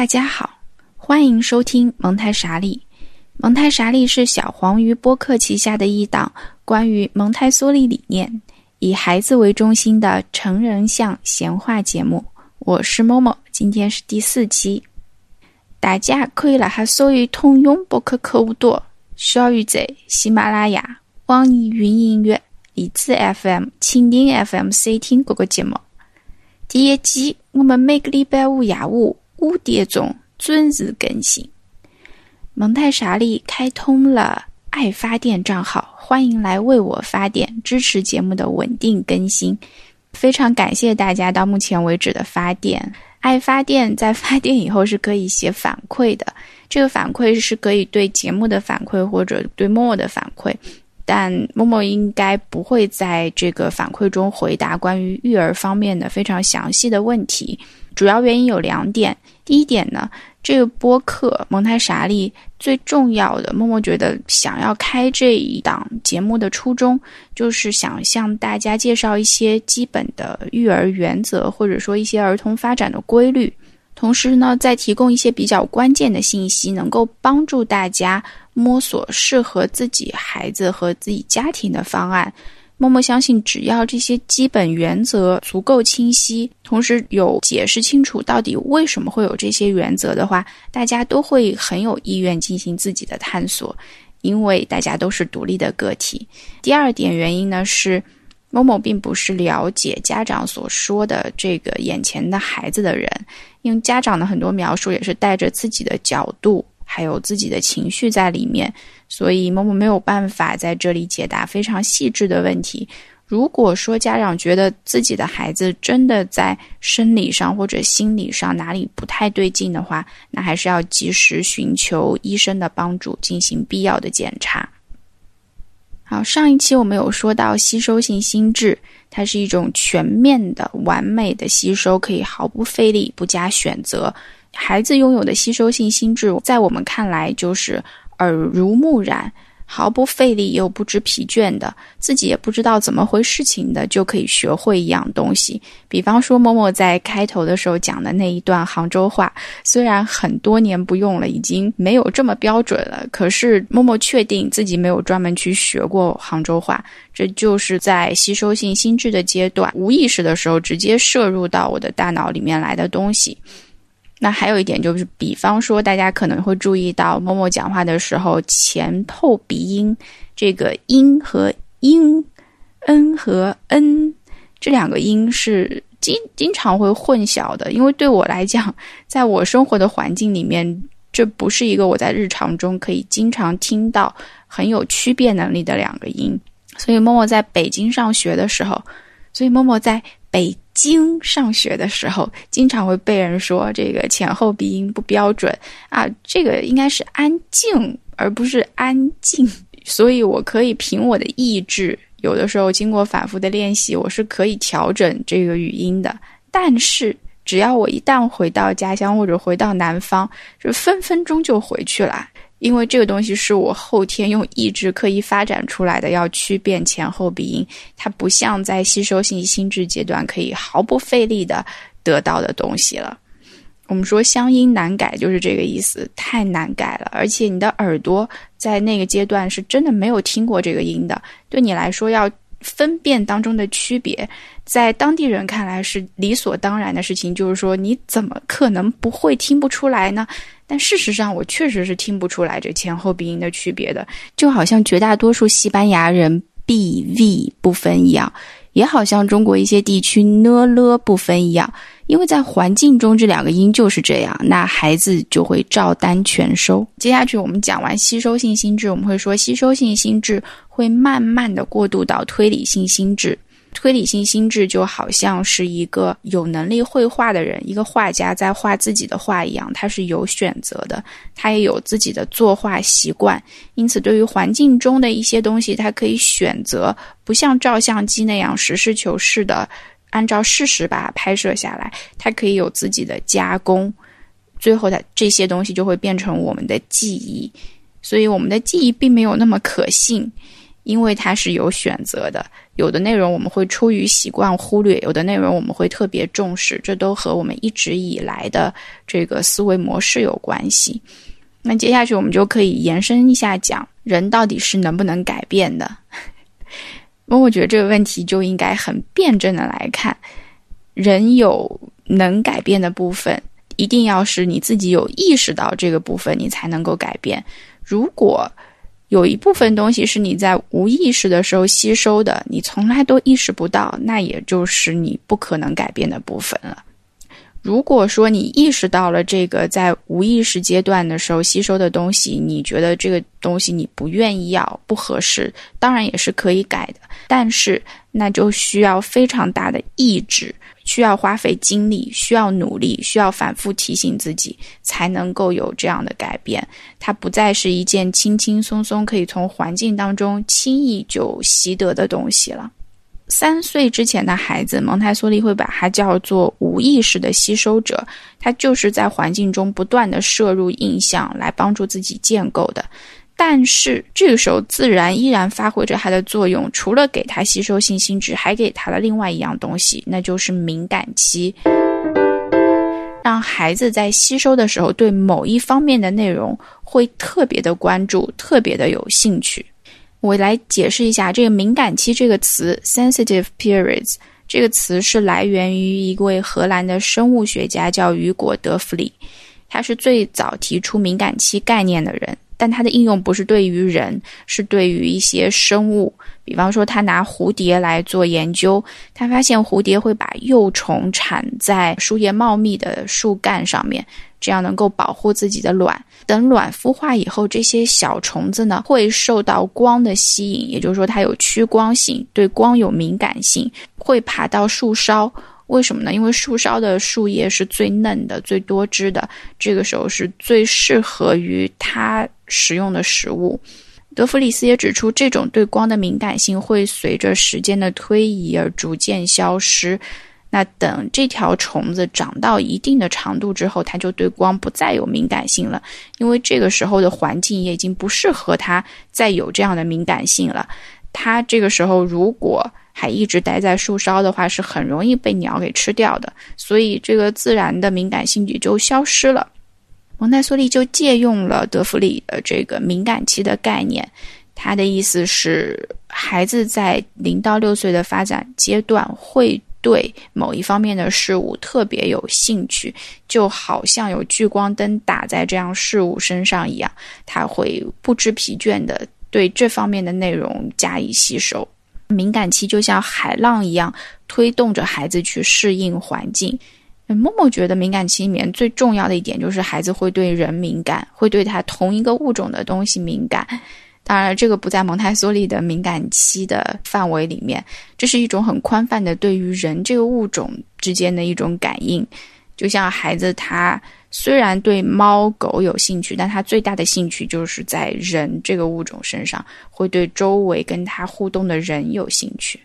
大家好，欢迎收听蒙台傻利。蒙台傻利是小黄鱼播客旗下的一档关于蒙台梭利理念、以孩子为中心的成人向闲话节目。我是某某，今天是第四期。大家可以来哈搜于通用播客客户端、小鱼仔、喜马拉雅、网易云音乐、荔枝 FM、蜻蜓 FM 收听各个节目。第一季我们每个礼拜五下午五点钟准时更新。蒙太莎里开通了爱发电账号，欢迎来为我发电，支持节目的稳定更新。非常感谢大家到目前为止的发电。爱发电在发电以后是可以写反馈的，这个反馈是可以对节目的反馈或者对默默的反馈，但默默应该不会在这个反馈中回答关于育儿方面的非常详细的问题。主要原因有两点，第一点呢。这个播客蒙台莎利最重要的，默默觉得想要开这一档节目的初衷，就是想向大家介绍一些基本的育儿原则，或者说一些儿童发展的规律，同时呢，再提供一些比较关键的信息，能够帮助大家摸索适合自己孩子和自己家庭的方案。默默相信，只要这些基本原则足够清晰，同时有解释清楚到底为什么会有这些原则的话，大家都会很有意愿进行自己的探索，因为大家都是独立的个体。第二点原因呢是，某某并不是了解家长所说的这个眼前的孩子的人，因为家长的很多描述也是带着自己的角度。还有自己的情绪在里面，所以某某没有办法在这里解答非常细致的问题。如果说家长觉得自己的孩子真的在生理上或者心理上哪里不太对劲的话，那还是要及时寻求医生的帮助，进行必要的检查。好，上一期我们有说到吸收性心智，它是一种全面的、完美的吸收，可以毫不费力、不加选择。孩子拥有的吸收性心智，在我们看来就是耳濡目染、毫不费力又不知疲倦的，自己也不知道怎么回事情的，就可以学会一样东西。比方说，默默在开头的时候讲的那一段杭州话，虽然很多年不用了，已经没有这么标准了，可是默默确定自己没有专门去学过杭州话，这就是在吸收性心智的阶段，无意识的时候直接摄入到我的大脑里面来的东西。那还有一点就是，比方说，大家可能会注意到，默默讲话的时候，前后鼻音，这个“音”和“音”，“嗯”和“嗯”这两个音是经经常会混淆的。因为对我来讲，在我生活的环境里面，这不是一个我在日常中可以经常听到、很有区别能力的两个音。所以，默默在北京上学的时候，所以默默在北。京上学的时候，经常会被人说这个前后鼻音不标准啊，这个应该是安静而不是安静。所以我可以凭我的意志，有的时候经过反复的练习，我是可以调整这个语音的。但是只要我一旦回到家乡或者回到南方，就分分钟就回去了。因为这个东西是我后天用意志刻意发展出来的，要区辨前后鼻音，它不像在吸收性心智阶段可以毫不费力的得到的东西了。我们说乡音难改，就是这个意思，太难改了。而且你的耳朵在那个阶段是真的没有听过这个音的，对你来说要分辨当中的区别，在当地人看来是理所当然的事情。就是说，你怎么可能不会听不出来呢？但事实上，我确实是听不出来这前后鼻音的区别的，就好像绝大多数西班牙人 b v 不分一样，也好像中国一些地区 n l 不分一样。因为在环境中，这两个音就是这样，那孩子就会照单全收。接下去我们讲完吸收性心智，我们会说吸收性心智会慢慢的过渡到推理性心智。推理性心智就好像是一个有能力绘画的人，一个画家在画自己的画一样，他是有选择的，他也有自己的作画习惯，因此对于环境中的一些东西，他可以选择不像照相机那样实事求是的按照事实把它拍摄下来，它可以有自己的加工，最后的这些东西就会变成我们的记忆，所以我们的记忆并没有那么可信，因为它是有选择的。有的内容我们会出于习惯忽略，有的内容我们会特别重视，这都和我们一直以来的这个思维模式有关系。那接下去我们就可以延伸一下讲，人到底是能不能改变的？那我觉得这个问题就应该很辩证的来看，人有能改变的部分，一定要是你自己有意识到这个部分，你才能够改变。如果有一部分东西是你在无意识的时候吸收的，你从来都意识不到，那也就是你不可能改变的部分了。如果说你意识到了这个在无意识阶段的时候吸收的东西，你觉得这个东西你不愿意要、不合适，当然也是可以改的，但是那就需要非常大的意志，需要花费精力，需要努力，需要反复提醒自己，才能够有这样的改变。它不再是一件轻轻松松可以从环境当中轻易就习得的东西了。三岁之前的孩子，蒙台梭利会把它叫做无意识的吸收者，他就是在环境中不断的摄入印象来帮助自己建构的。但是这个时候，自然依然发挥着它的作用，除了给他吸收信心值，还给他了另外一样东西，那就是敏感期，让孩子在吸收的时候对某一方面的内容会特别的关注，特别的有兴趣。我来解释一下这个“敏感期”这个词 “sensitive periods” 这个词是来源于一位荷兰的生物学家，叫雨果·德弗里，他是最早提出敏感期概念的人。但它的应用不是对于人，是对于一些生物。比方说，他拿蝴蝶来做研究，他发现蝴蝶会把幼虫产在树叶茂密的树干上面，这样能够保护自己的卵。等卵孵化以后，这些小虫子呢会受到光的吸引，也就是说它有趋光性，对光有敏感性，会爬到树梢。为什么呢？因为树梢的树叶是最嫩的、最多汁的，这个时候是最适合于它食用的食物。德弗里斯也指出，这种对光的敏感性会随着时间的推移而逐渐消失。那等这条虫子长到一定的长度之后，它就对光不再有敏感性了，因为这个时候的环境也已经不适合它再有这样的敏感性了。它这个时候如果还一直待在树梢的话，是很容易被鸟给吃掉的，所以这个自然的敏感性也就消失了。蒙台梭利就借用了德弗里的这个敏感期的概念，他的意思是，孩子在零到六岁的发展阶段会对某一方面的事物特别有兴趣，就好像有聚光灯打在这样事物身上一样，他会不知疲倦的对这方面的内容加以吸收。敏感期就像海浪一样，推动着孩子去适应环境。默默觉得敏感期里面最重要的一点就是孩子会对人敏感，会对他同一个物种的东西敏感。当然，这个不在蒙台梭利的敏感期的范围里面，这是一种很宽泛的对于人这个物种之间的一种感应。就像孩子他。虽然对猫狗有兴趣，但他最大的兴趣就是在人这个物种身上，会对周围跟他互动的人有兴趣。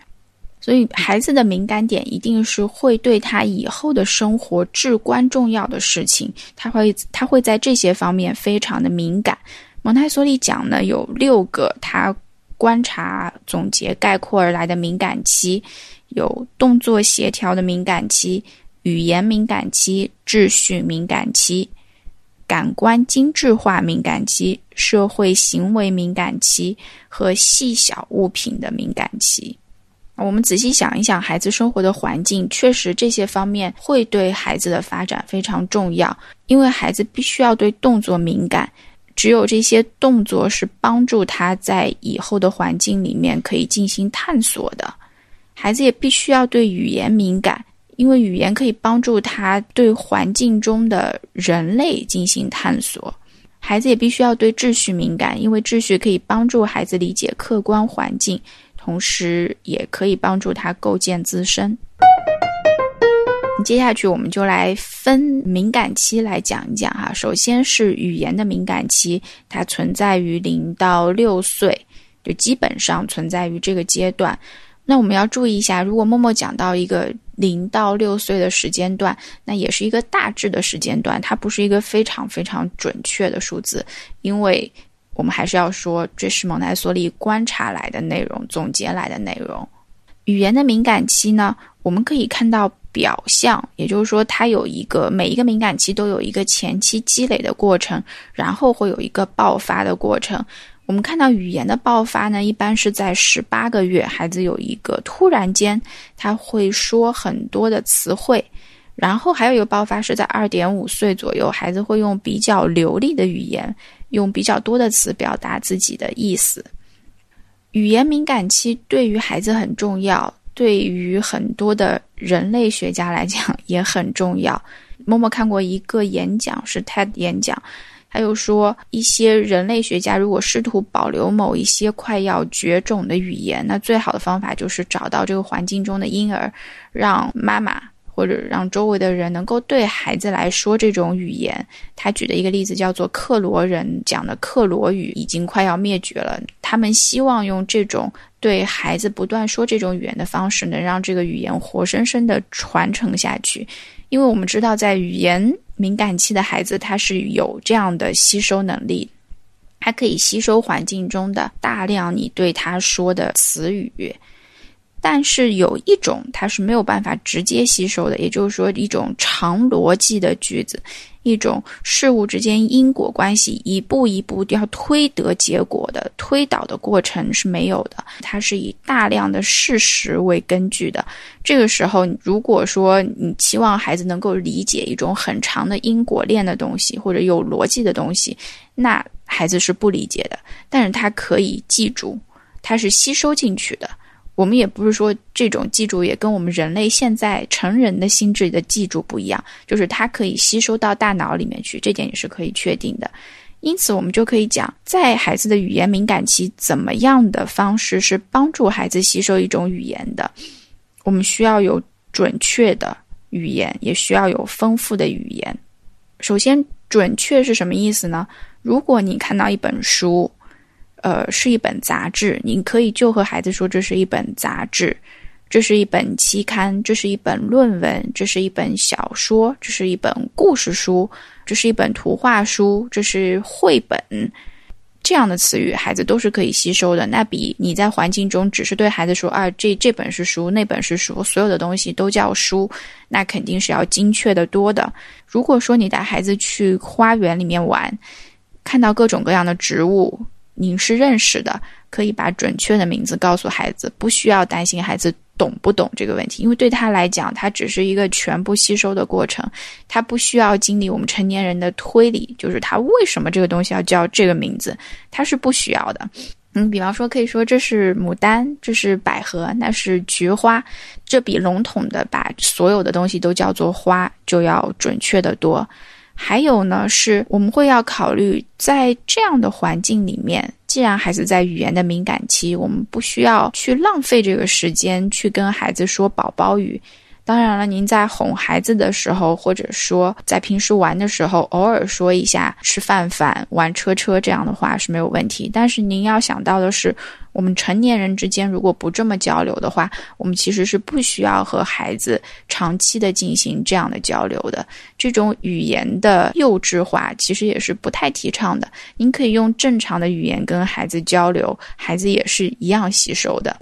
所以，孩子的敏感点一定是会对他以后的生活至关重要的事情，他会他会在这些方面非常的敏感。蒙台梭利讲呢，有六个他观察、总结、概括而来的敏感期，有动作协调的敏感期。语言敏感期、秩序敏感期、感官精致化敏感期、社会行为敏感期和细小物品的敏感期。我们仔细想一想，孩子生活的环境，确实这些方面会对孩子的发展非常重要。因为孩子必须要对动作敏感，只有这些动作是帮助他在以后的环境里面可以进行探索的。孩子也必须要对语言敏感。因为语言可以帮助他对环境中的人类进行探索，孩子也必须要对秩序敏感，因为秩序可以帮助孩子理解客观环境，同时也可以帮助他构建自身。接下去我们就来分敏感期来讲一讲哈。首先是语言的敏感期，它存在于零到六岁，就基本上存在于这个阶段。那我们要注意一下，如果默默讲到一个零到六岁的时间段，那也是一个大致的时间段，它不是一个非常非常准确的数字，因为我们还是要说这是蒙台梭利观察来的内容，总结来的内容。语言的敏感期呢，我们可以看到表象，也就是说，它有一个每一个敏感期都有一个前期积累的过程，然后会有一个爆发的过程。我们看到语言的爆发呢，一般是在十八个月，孩子有一个突然间他会说很多的词汇，然后还有一个爆发是在二点五岁左右，孩子会用比较流利的语言，用比较多的词表达自己的意思。语言敏感期对于孩子很重要，对于很多的人类学家来讲也很重要。默默看过一个演讲，是 TED 演讲。还有说，一些人类学家如果试图保留某一些快要绝种的语言，那最好的方法就是找到这个环境中的婴儿，让妈妈或者让周围的人能够对孩子来说这种语言。他举的一个例子叫做克罗人讲的克罗语已经快要灭绝了，他们希望用这种对孩子不断说这种语言的方式，能让这个语言活生生的传承下去。因为我们知道，在语言敏感期的孩子，他是有这样的吸收能力，还可以吸收环境中的大量你对他说的词语。但是有一种它是没有办法直接吸收的，也就是说，一种长逻辑的句子。一种事物之间因果关系一步一步要推得结果的推导的过程是没有的，它是以大量的事实为根据的。这个时候，如果说你期望孩子能够理解一种很长的因果链的东西或者有逻辑的东西，那孩子是不理解的。但是他可以记住，他是吸收进去的。我们也不是说这种记住也跟我们人类现在成人的心智的记住不一样，就是它可以吸收到大脑里面去，这点也是可以确定的。因此，我们就可以讲，在孩子的语言敏感期，怎么样的方式是帮助孩子吸收一种语言的？我们需要有准确的语言，也需要有丰富的语言。首先，准确是什么意思呢？如果你看到一本书。呃，是一本杂志，你可以就和孩子说，这是一本杂志，这是一本期刊，这是一本论文，这是一本小说，这是一本故事书，这是一本图画书，这是绘本，这样的词语，孩子都是可以吸收的。那比你在环境中只是对孩子说啊，这这本是书，那本是书，所有的东西都叫书，那肯定是要精确的多的。如果说你带孩子去花园里面玩，看到各种各样的植物。您是认识的，可以把准确的名字告诉孩子，不需要担心孩子懂不懂这个问题，因为对他来讲，它只是一个全部吸收的过程，他不需要经历我们成年人的推理，就是他为什么这个东西要叫这个名字，他是不需要的。嗯，比方说，可以说这是牡丹，这是百合，那是菊花，这比笼统的把所有的东西都叫做花就要准确的多。还有呢，是我们会要考虑，在这样的环境里面，既然孩子在语言的敏感期，我们不需要去浪费这个时间去跟孩子说宝宝语。当然了，您在哄孩子的时候，或者说在平时玩的时候，偶尔说一下“吃饭饭”“玩车车”这样的话是没有问题。但是您要想到的是，我们成年人之间如果不这么交流的话，我们其实是不需要和孩子长期的进行这样的交流的。这种语言的幼稚化其实也是不太提倡的。您可以用正常的语言跟孩子交流，孩子也是一样吸收的。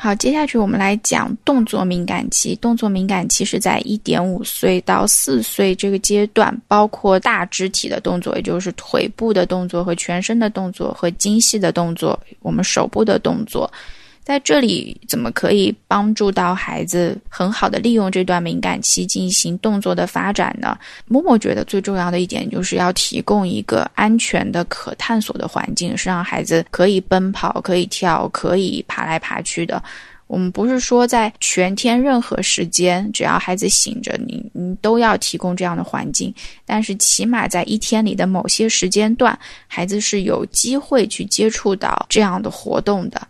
好，接下去我们来讲动作敏感期。动作敏感期是在一点五岁到四岁这个阶段，包括大肢体的动作，也就是腿部的动作和全身的动作和精细的动作，我们手部的动作。在这里，怎么可以帮助到孩子很好的利用这段敏感期进行动作的发展呢？默默觉得最重要的一点就是要提供一个安全的、可探索的环境，是让孩子可以奔跑、可以跳、可以爬来爬去的。我们不是说在全天任何时间，只要孩子醒着，你你都要提供这样的环境。但是起码在一天里的某些时间段，孩子是有机会去接触到这样的活动的。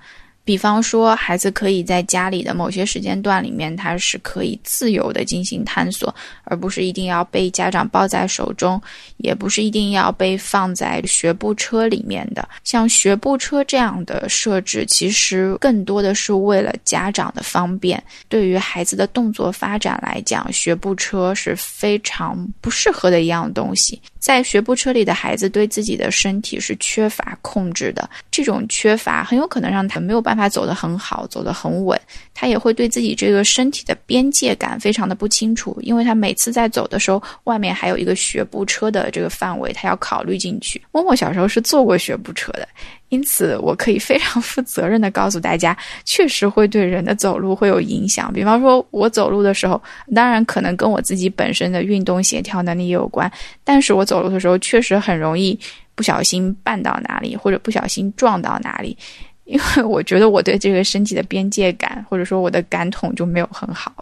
比方说，孩子可以在家里的某些时间段里面，他是可以自由的进行探索，而不是一定要被家长抱在手中，也不是一定要被放在学步车里面的。像学步车这样的设置，其实更多的是为了家长的方便。对于孩子的动作发展来讲，学步车是非常不适合的一样东西。在学步车里的孩子对自己的身体是缺乏控制的，这种缺乏很有可能让他没有办法走得很好，走得很稳。他也会对自己这个身体的边界感非常的不清楚，因为他每次在走的时候，外面还有一个学步车的这个范围，他要考虑进去。默默小时候是坐过学步车的。因此，我可以非常负责任的告诉大家，确实会对人的走路会有影响。比方说，我走路的时候，当然可能跟我自己本身的运动协调能力也有关，但是我走路的时候确实很容易不小心绊到哪里，或者不小心撞到哪里，因为我觉得我对这个身体的边界感，或者说我的感统就没有很好。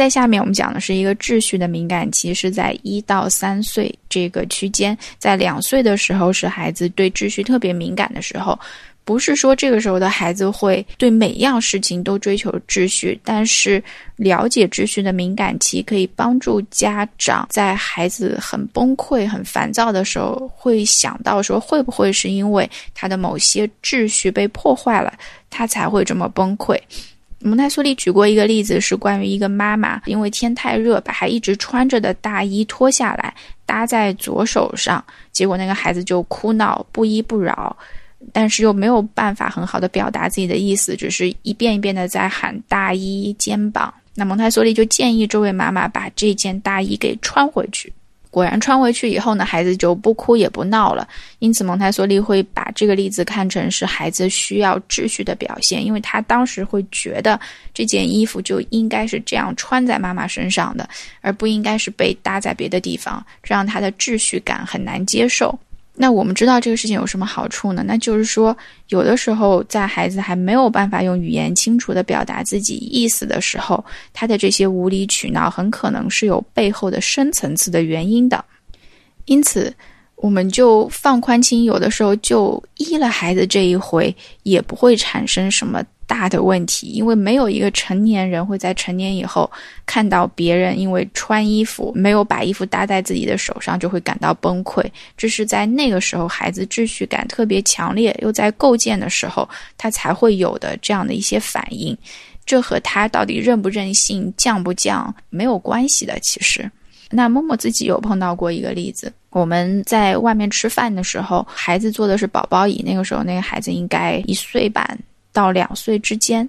在下面我们讲的是一个秩序的敏感期，是在一到三岁这个区间。在两岁的时候是孩子对秩序特别敏感的时候，不是说这个时候的孩子会对每样事情都追求秩序，但是了解秩序的敏感期可以帮助家长在孩子很崩溃、很烦躁的时候，会想到说会不会是因为他的某些秩序被破坏了，他才会这么崩溃。蒙台梭利举过一个例子，是关于一个妈妈因为天太热，把还一直穿着的大衣脱下来搭在左手上，结果那个孩子就哭闹不依不饶，但是又没有办法很好的表达自己的意思，只是一遍一遍的在喊大衣肩膀。那蒙台梭利就建议这位妈妈把这件大衣给穿回去。果然穿回去以后呢，孩子就不哭也不闹了。因此，蒙台梭利会把这个例子看成是孩子需要秩序的表现，因为他当时会觉得这件衣服就应该是这样穿在妈妈身上的，而不应该是被搭在别的地方，这让他的秩序感很难接受。那我们知道这个事情有什么好处呢？那就是说，有的时候在孩子还没有办法用语言清楚地表达自己意思的时候，他的这些无理取闹很可能是有背后的深层次的原因的。因此，我们就放宽心，有的时候就依了孩子这一回，也不会产生什么。大的问题，因为没有一个成年人会在成年以后看到别人因为穿衣服没有把衣服搭在自己的手上就会感到崩溃。这是在那个时候孩子秩序感特别强烈又在构建的时候，他才会有的这样的一些反应。这和他到底任不任性、犟不犟没有关系的。其实，那默默自己有碰到过一个例子，我们在外面吃饭的时候，孩子坐的是宝宝椅，那个时候那个孩子应该一岁半。到两岁之间，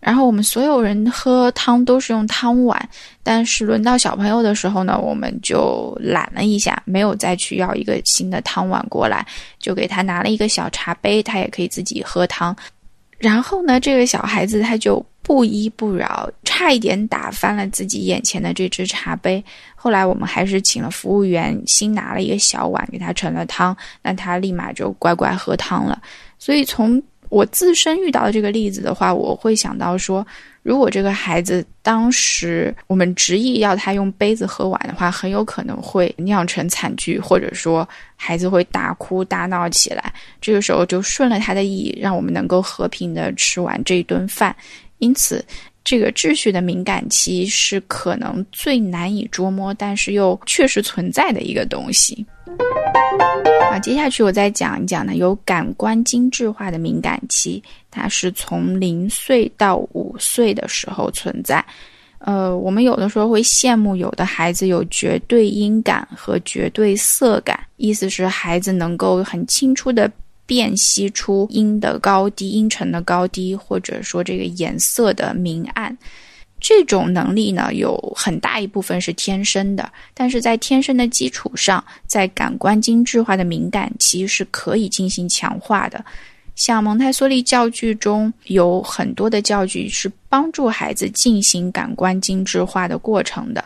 然后我们所有人喝汤都是用汤碗，但是轮到小朋友的时候呢，我们就懒了一下，没有再去要一个新的汤碗过来，就给他拿了一个小茶杯，他也可以自己喝汤。然后呢，这个小孩子他就不依不饶，差一点打翻了自己眼前的这只茶杯。后来我们还是请了服务员，新拿了一个小碗给他盛了汤，那他立马就乖乖喝汤了。所以从我自身遇到的这个例子的话，我会想到说，如果这个孩子当时我们执意要他用杯子喝完的话，很有可能会酿成惨剧，或者说孩子会大哭大闹起来。这个时候就顺了他的意，让我们能够和平的吃完这一顿饭。因此，这个秩序的敏感期是可能最难以捉摸，但是又确实存在的一个东西。好，接下去我再讲一讲呢，有感官精致化的敏感期，它是从零岁到五岁的时候存在。呃，我们有的时候会羡慕有的孩子有绝对音感和绝对色感，意思是孩子能够很清楚的辨析出音的高低、音程的高低，或者说这个颜色的明暗。这种能力呢，有很大一部分是天生的，但是在天生的基础上，在感官精致化的敏感期是可以进行强化的。像蒙台梭利教具中有很多的教具是帮助孩子进行感官精致化的过程的。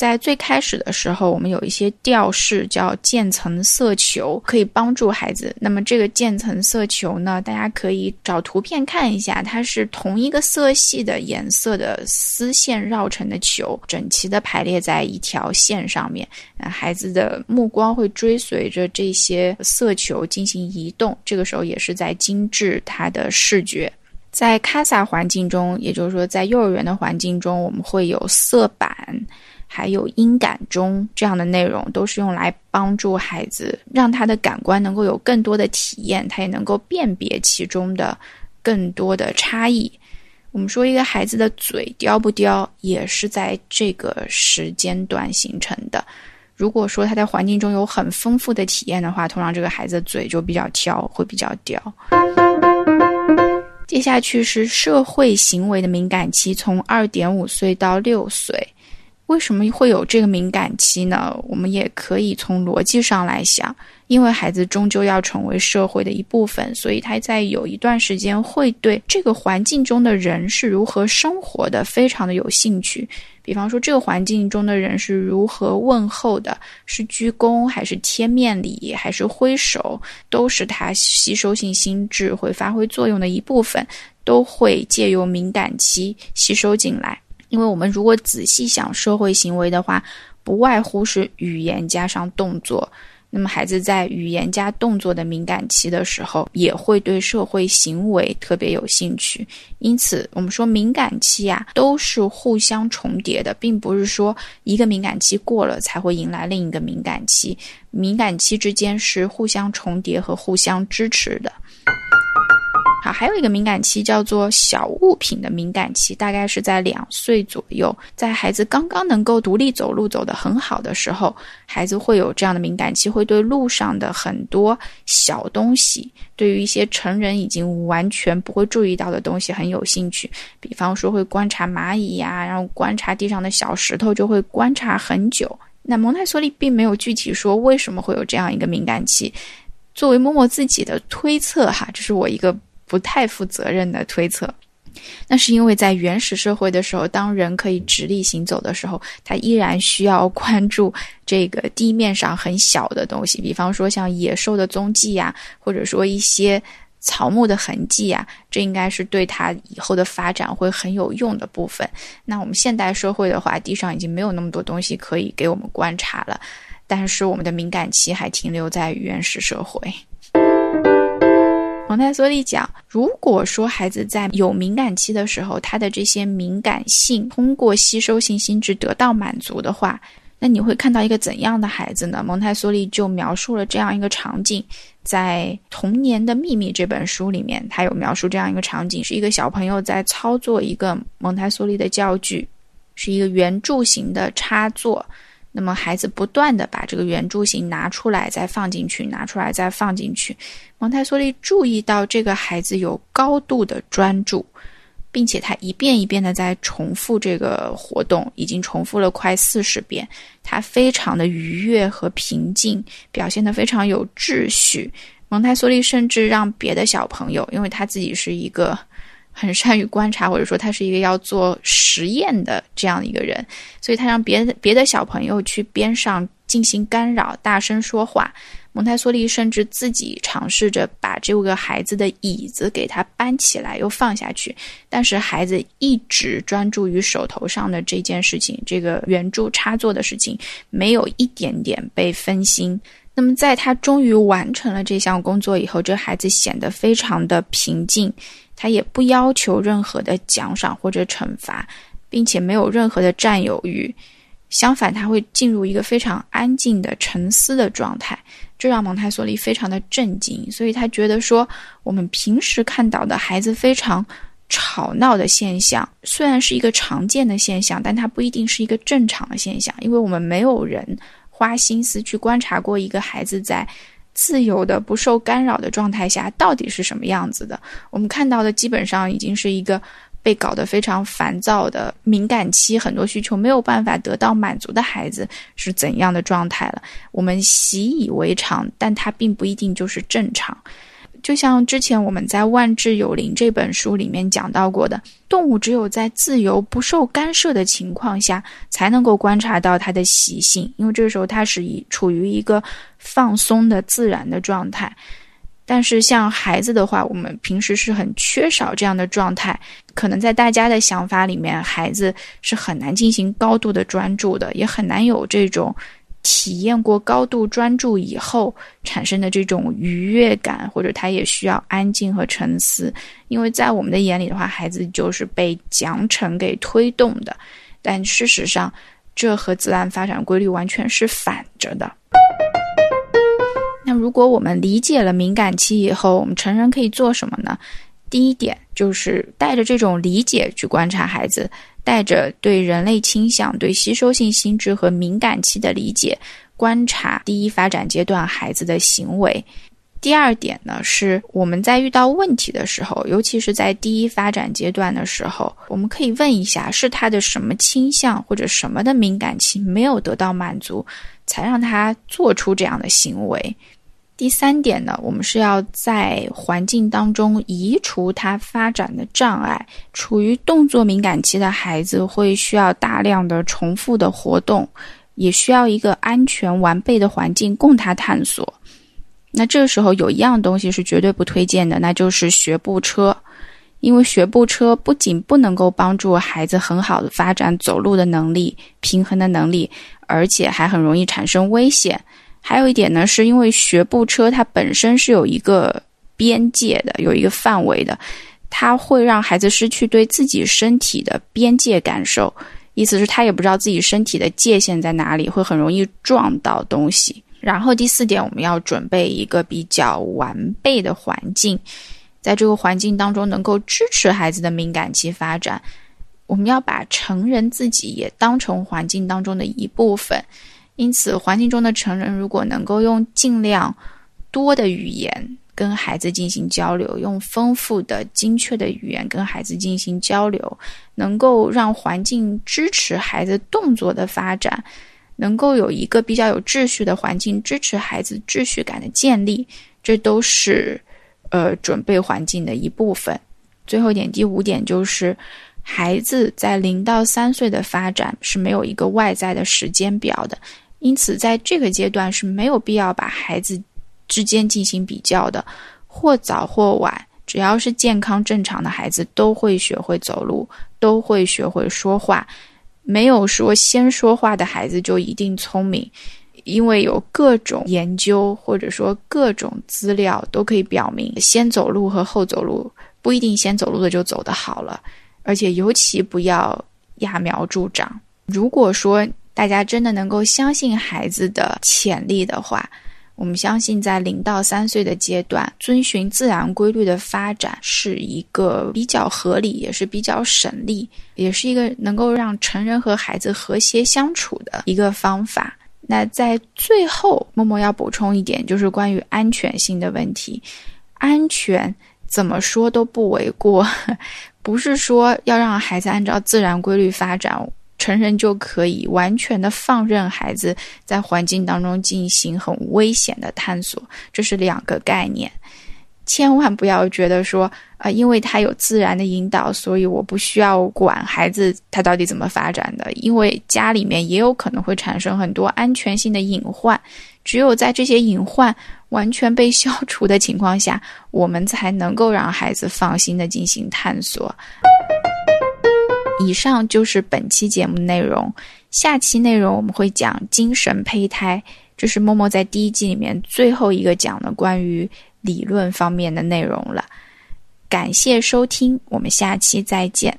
在最开始的时候，我们有一些调式叫渐层色球，可以帮助孩子。那么这个渐层色球呢，大家可以找图片看一下，它是同一个色系的颜色的丝线绕成的球，整齐的排列在一条线上面。孩子的目光会追随着这些色球进行移动，这个时候也是在精致他的视觉。在卡萨环境中，也就是说在幼儿园的环境中，我们会有色板。还有音感中这样的内容，都是用来帮助孩子，让他的感官能够有更多的体验，他也能够辨别其中的更多的差异。我们说一个孩子的嘴刁不刁，也是在这个时间段形成的。如果说他在环境中有很丰富的体验的话，通常这个孩子嘴就比较挑，会比较刁。接下去是社会行为的敏感期，从二点五岁到六岁。为什么会有这个敏感期呢？我们也可以从逻辑上来想，因为孩子终究要成为社会的一部分，所以他在有一段时间会对这个环境中的人是如何生活的非常的有兴趣。比方说，这个环境中的人是如何问候的，是鞠躬还是贴面礼，还是挥手，都是他吸收性心智会发挥作用的一部分，都会借由敏感期吸收进来。因为我们如果仔细想社会行为的话，不外乎是语言加上动作。那么孩子在语言加动作的敏感期的时候，也会对社会行为特别有兴趣。因此，我们说敏感期啊，都是互相重叠的，并不是说一个敏感期过了才会迎来另一个敏感期。敏感期之间是互相重叠和互相支持的。好，还有一个敏感期叫做小物品的敏感期，大概是在两岁左右，在孩子刚刚能够独立走路走得很好的时候，孩子会有这样的敏感期，会对路上的很多小东西，对于一些成人已经完全不会注意到的东西很有兴趣。比方说会观察蚂蚁呀，然后观察地上的小石头，就会观察很久。那蒙台梭利并没有具体说为什么会有这样一个敏感期，作为默默自己的推测哈，这是我一个。不太负责任的推测，那是因为在原始社会的时候，当人可以直立行走的时候，他依然需要关注这个地面上很小的东西，比方说像野兽的踪迹呀，或者说一些草木的痕迹啊，这应该是对他以后的发展会很有用的部分。那我们现代社会的话，地上已经没有那么多东西可以给我们观察了，但是我们的敏感期还停留在原始社会。蒙台梭利讲，如果说孩子在有敏感期的时候，他的这些敏感性通过吸收性心智得到满足的话，那你会看到一个怎样的孩子呢？蒙台梭利就描述了这样一个场景，在《童年的秘密》这本书里面，他有描述这样一个场景：是一个小朋友在操作一个蒙台梭利的教具，是一个圆柱形的插座。那么孩子不断的把这个圆柱形拿出来，再放进去，拿出来再放进去。蒙台梭利注意到这个孩子有高度的专注，并且他一遍一遍的在重复这个活动，已经重复了快四十遍。他非常的愉悦和平静，表现的非常有秩序。蒙台梭利甚至让别的小朋友，因为他自己是一个。很善于观察，或者说他是一个要做实验的这样的一个人，所以他让别的别的小朋友去边上进行干扰，大声说话。蒙台梭利甚至自己尝试着把这个孩子的椅子给他搬起来又放下去，但是孩子一直专注于手头上的这件事情，这个圆柱插座的事情，没有一点点被分心。那么在他终于完成了这项工作以后，这孩子显得非常的平静。他也不要求任何的奖赏或者惩罚，并且没有任何的占有欲。相反，他会进入一个非常安静的沉思的状态，这让蒙台梭利非常的震惊。所以他觉得说，我们平时看到的孩子非常吵闹的现象，虽然是一个常见的现象，但它不一定是一个正常的现象，因为我们没有人花心思去观察过一个孩子在。自由的、不受干扰的状态下，到底是什么样子的？我们看到的基本上已经是一个被搞得非常烦躁的敏感期，很多需求没有办法得到满足的孩子是怎样的状态了？我们习以为常，但它并不一定就是正常。就像之前我们在《万智有灵》这本书里面讲到过的，动物只有在自由不受干涉的情况下，才能够观察到它的习性，因为这个时候它是以处于一个放松的自然的状态。但是像孩子的话，我们平时是很缺少这样的状态，可能在大家的想法里面，孩子是很难进行高度的专注的，也很难有这种。体验过高度专注以后产生的这种愉悦感，或者他也需要安静和沉思，因为在我们的眼里的话，孩子就是被奖惩给推动的，但事实上，这和自然发展规律完全是反着的。那如果我们理解了敏感期以后，我们成人可以做什么呢？第一点就是带着这种理解去观察孩子。带着对人类倾向、对吸收性心智和敏感期的理解，观察第一发展阶段孩子的行为。第二点呢，是我们在遇到问题的时候，尤其是在第一发展阶段的时候，我们可以问一下，是他的什么倾向或者什么的敏感期没有得到满足，才让他做出这样的行为。第三点呢，我们是要在环境当中移除他发展的障碍。处于动作敏感期的孩子会需要大量的重复的活动，也需要一个安全完备的环境供他探索。那这个时候有一样东西是绝对不推荐的，那就是学步车，因为学步车不仅不能够帮助孩子很好的发展走路的能力、平衡的能力，而且还很容易产生危险。还有一点呢，是因为学步车它本身是有一个边界的、有一个范围的，它会让孩子失去对自己身体的边界感受，意思是他也不知道自己身体的界限在哪里，会很容易撞到东西。然后第四点，我们要准备一个比较完备的环境，在这个环境当中能够支持孩子的敏感期发展。我们要把成人自己也当成环境当中的一部分，因此环境中的成人如果能够用尽量多的语言跟孩子进行交流，用丰富的、精确的语言跟孩子进行交流，能够让环境支持孩子动作的发展。能够有一个比较有秩序的环境支持孩子秩序感的建立，这都是呃准备环境的一部分。最后一点，第五点就是，孩子在零到三岁的发展是没有一个外在的时间表的，因此在这个阶段是没有必要把孩子之间进行比较的，或早或晚，只要是健康正常的孩子都会学会走路，都会学会说话。没有说先说话的孩子就一定聪明，因为有各种研究或者说各种资料都可以表明，先走路和后走路不一定先走路的就走得好了，而且尤其不要揠苗助长。如果说大家真的能够相信孩子的潜力的话。我们相信，在零到三岁的阶段，遵循自然规律的发展是一个比较合理，也是比较省力，也是一个能够让成人和孩子和谐相处的一个方法。那在最后，默默要补充一点，就是关于安全性的问题。安全怎么说都不为过，不是说要让孩子按照自然规律发展。成人就可以完全的放任孩子在环境当中进行很危险的探索，这是两个概念。千万不要觉得说啊，因为他有自然的引导，所以我不需要管孩子他到底怎么发展的。因为家里面也有可能会产生很多安全性的隐患，只有在这些隐患完全被消除的情况下，我们才能够让孩子放心的进行探索。以上就是本期节目内容，下期内容我们会讲精神胚胎，这是默默在第一季里面最后一个讲的关于理论方面的内容了。感谢收听，我们下期再见。